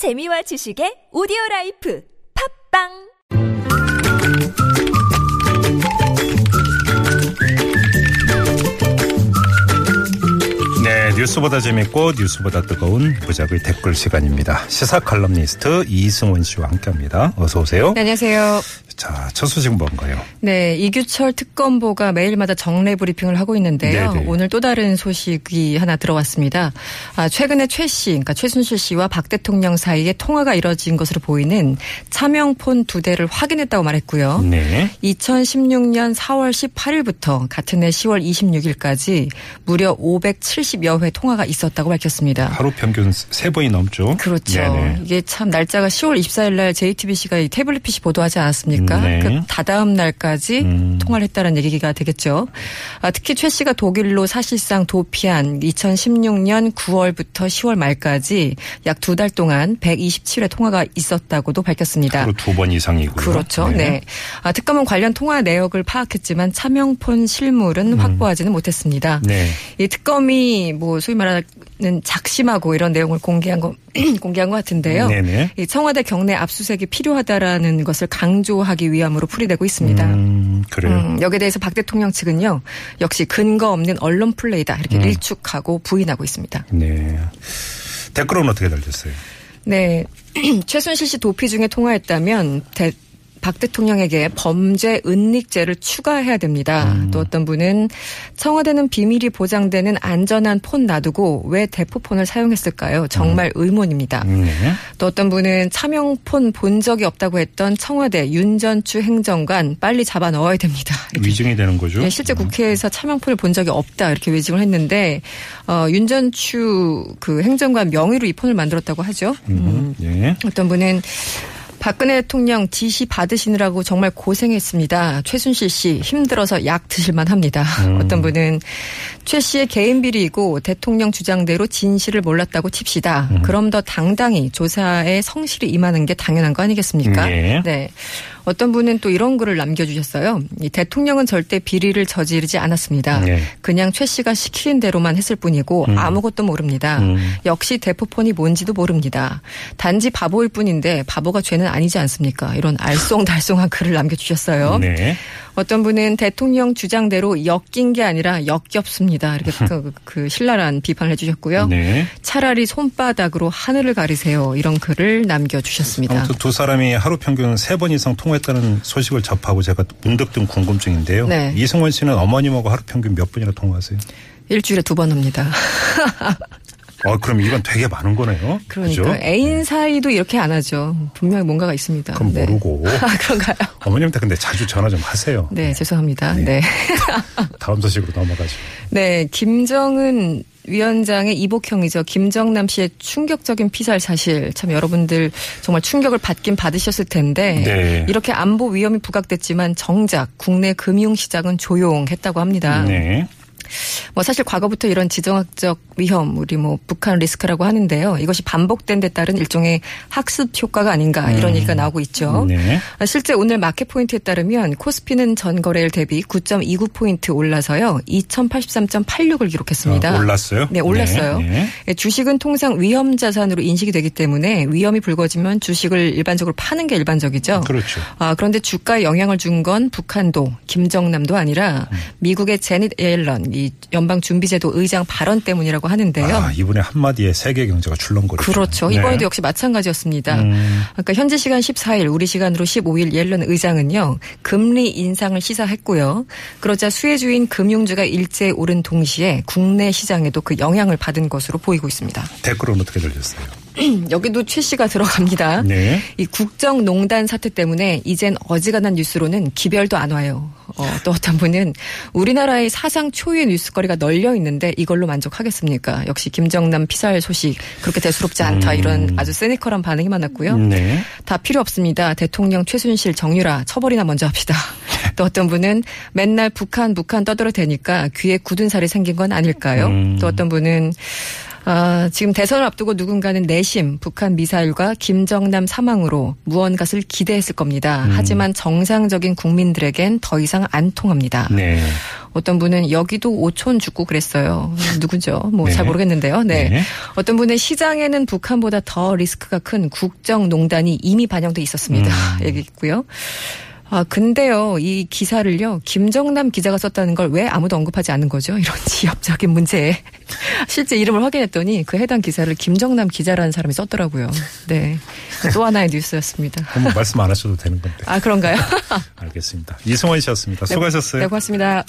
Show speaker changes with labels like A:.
A: 재미와 지식의 오디오 life 팟빵
B: 네, 뉴스보다 재밌고 뉴스보다 뜨거운 무적의 댓글 시간입니다. 시사 칼럼니스트 이승원 씨와 함께합니다. 어서 오세요.
C: 네, 안녕하세요.
B: 자, 첫 소식 뭔가요?
C: 네, 이규철 특검보가 매일마다 정례 브리핑을 하고 있는데요.
B: 네네.
C: 오늘 또 다른 소식이 하나 들어왔습니다. 아, 최근에 최 씨, 그러니까 최순실 씨와 박 대통령 사이에 통화가 이뤄진 것으로 보이는 차명폰 두 대를 확인했다고 말했고요.
B: 네.
C: 2016년 4월 18일부터 같은 해 10월 26일까지 무려 570여 회 통화가 있었다고 밝혔습니다.
B: 하루 평균 세 번이 넘죠?
C: 그렇죠.
B: 네네.
C: 이게 참 날짜가 10월 24일 날 JTBC가 이 태블릿 PC 보도하지 않았습니까?
B: 네.
C: 그 다다음 날까지
B: 음.
C: 통화를 했다는 얘기가 되겠죠. 아, 특히 최 씨가 독일로 사실상 도피한 2016년 9월부터 10월 말까지 약 두 달 동안 127회 통화가 있었다고도 밝혔습니다.
B: 하루 두 번 이상이고요.
C: 그렇죠. 네. 아, 특검은 관련 통화 내역을 파악했지만 차명폰 실물은 확보하지는 못했습니다.
B: 음. 네.
C: 이 특검이 뭐 소위 말하는 작심하고 이런 내용을 공개한 거 공개한 것 같은데요.
B: 네네.
C: 이 청와대 경내 압수수색이 필요하다라는 것을 강조하기 위함으로 풀이되고 있습니다.
B: 음, 그래요.
C: 음, 여기에 대해서 박 대통령 측은요 역시 근거 없는 언론 플레이다 이렇게
B: 음.
C: 일축하고 부인하고 있습니다.
B: 네. 댓글은 어떻게 달렸어요?
C: 네. 최순실 씨 도피 중에 통화했다면 대- 박 대통령에게 범죄 은닉죄를 추가해야 됩니다.
B: 음.
C: 또 어떤 분은 청와대는 비밀이 보장되는 안전한 폰 놔두고 왜 대포폰을 사용했을까요? 정말 의문입니다.
B: 네.
C: 또 어떤 분은 차명폰 본 적이 없다고 했던 청와대 윤전추 행정관 빨리 잡아 넣어야 됩니다.
B: 위증이 되는 거죠?
C: 네, 실제 국회에서 차명폰을 본 적이 없다 이렇게 외증을 했는데 어, 윤전추 그 행정관 명의로 이 폰을 만들었다고 하죠.
B: 음, 예.
C: 어떤 분은 박근혜 대통령 지시 받으시느라고 정말 고생했습니다. 최순실 씨 힘들어서 약 드실만 합니다. 어떤 분은 최 씨의 개인 비리이고 대통령 주장대로 진실을 몰랐다고 칩시다. 그럼 더 당당히 조사에 성실히 임하는 게 당연한 거 아니겠습니까?
B: 네.
C: 네. 어떤 분은 또 이런 글을 남겨주셨어요. 이 대통령은 절대 비리를 저지르지 않았습니다.
B: 네.
C: 그냥 최 씨가 시키는 대로만 했을 뿐이고 아무것도 모릅니다.
B: 음.
C: 역시 대포폰이 뭔지도 모릅니다. 단지 바보일 뿐인데 바보가 죄는 아니지 않습니까? 이런 알쏭달쏭한 글을 남겨주셨어요.
B: 네.
C: 어떤 분은 대통령 주장대로 엮인 게 아니라 역겹습니다. 이렇게 그, 그 신랄한 비판을 해주셨고요.
B: 네.
C: 차라리 손바닥으로 하늘을 가리세요. 이런 글을 남겨주셨습니다.
B: 아무튼 두 사람이 하루 평균 세 번 이상 통화했다는 소식을 접하고 제가 문득 든 궁금증인데요.
C: 네.
B: 이승원 씨는 어머님하고 하루 평균 몇 번이나 통화하세요?
C: 일주일에 두 번 합니다.
B: 어, 그럼 이건 되게 많은 거네요.
C: 그러니까
B: 그죠?
C: 애인 사이도 이렇게 안 하죠. 분명히 뭔가가 있습니다.
B: 그럼
C: 네.
B: 모르고.
C: 아, 그런가요?
B: 어머님한테 근데 자주 전화 좀 하세요.
C: 네, 죄송합니다. 네.
B: 다음 소식으로 넘어가죠.
C: 네, 김정은 위원장의 이복형이죠. 김정남 씨의 충격적인 피살 사실 참 여러분들 정말 충격을 받긴 받으셨을 텐데
B: 네.
C: 이렇게 안보 위험이 부각됐지만 정작 국내 금융 시장은 조용했다고 합니다.
B: 네.
C: 뭐 사실 과거부터 이런 지정학적 위험, 우리 뭐 북한 리스크라고 하는데요. 이것이 반복된 데 따른 일종의 학습 효과가 아닌가 이런 얘기가 나오고 있죠.
B: 네.
C: 아, 실제 오늘 마켓 포인트에 따르면 코스피는 전 거래일 대비 9.29 포인트 올라서요. 2083.86을 기록했습니다.
B: 아, 올랐어요?
C: 네, 올랐어요.
B: 네, 네.
C: 예, 주식은 통상 위험 자산으로 인식이 되기 때문에 위험이 불거지면 주식을 일반적으로 파는 게 일반적이죠.
B: 그렇죠.
C: 아, 그런데 주가에 영향을 준 건 북한도 김정남도 아니라
B: 음.
C: 미국의 재닛 옐런 이 연방 준비제도 의장 발언 때문이라고 하는데요.
B: 아, 이분의 한마디에 세계 경제가 출렁거리죠.
C: 그렇죠.
B: 네.
C: 이번에도 역시 마찬가지였습니다.
B: 음.
C: 그러니까 현지 시간 14일, 우리 시간으로 15일 옐런 의장은요, 금리 인상을 시사했고요. 그러자 수혜주인 금융주가 일제히 오른 동시에 국내 시장에도 그 영향을 받은 것으로 보이고 있습니다.
B: 댓글은 어떻게 들렸어요?
C: 여기도 최 씨가 들어갑니다.
B: 네.
C: 이 국정농단 사태 때문에 이젠 어지간한 뉴스로는 기별도 안 와요. 어, 또 어떤 분은 우리나라의 사상 초유의 뉴스거리가 널려 있는데 이걸로 만족하겠습니까? 역시 김정남 피살 소식 그렇게 대수롭지 않다 이런 아주 세니컬한 반응이 많았고요.
B: 네.
C: 다 필요 없습니다. 대통령 최순실 정유라 처벌이나 먼저 합시다. 또 어떤 분은 맨날 북한 북한 떠들어 대니까 귀에 굳은 살이 생긴 건 아닐까요?
B: 음.
C: 또 어떤 분은 아, 지금 대선을 앞두고 누군가는 내심 북한 미사일과 김정남 사망으로 무언가를 기대했을 겁니다.
B: 음.
C: 하지만 정상적인 국민들에겐 더 이상 안 통합니다.
B: 네.
C: 어떤 분은 여기도 5촌 죽고 그랬어요. 누구죠? 뭐
B: 네.
C: 잘 모르겠는데요. 네.
B: 네.
C: 어떤 분은 시장에는 북한보다 더 리스크가 큰 국정농단이 이미 반영돼 있었습니다.
B: 음.
C: 얘기했고요. 아, 근데요, 이 기사를요, 김정남 기자가 썼다는 걸 왜 아무도 언급하지 않는 거죠? 이런 지엽적인 문제에. 실제 이름을 확인했더니 그 해당 기사를 김정남 기자라는 사람이 썼더라고요. 네. 또 하나의 뉴스였습니다.
B: 뭐 말씀 안 하셔도 되는 건데.
C: 아, 그런가요?
B: 알겠습니다. 이승원 씨였습니다. 수고하셨어요.
C: 네, 고맙습니다.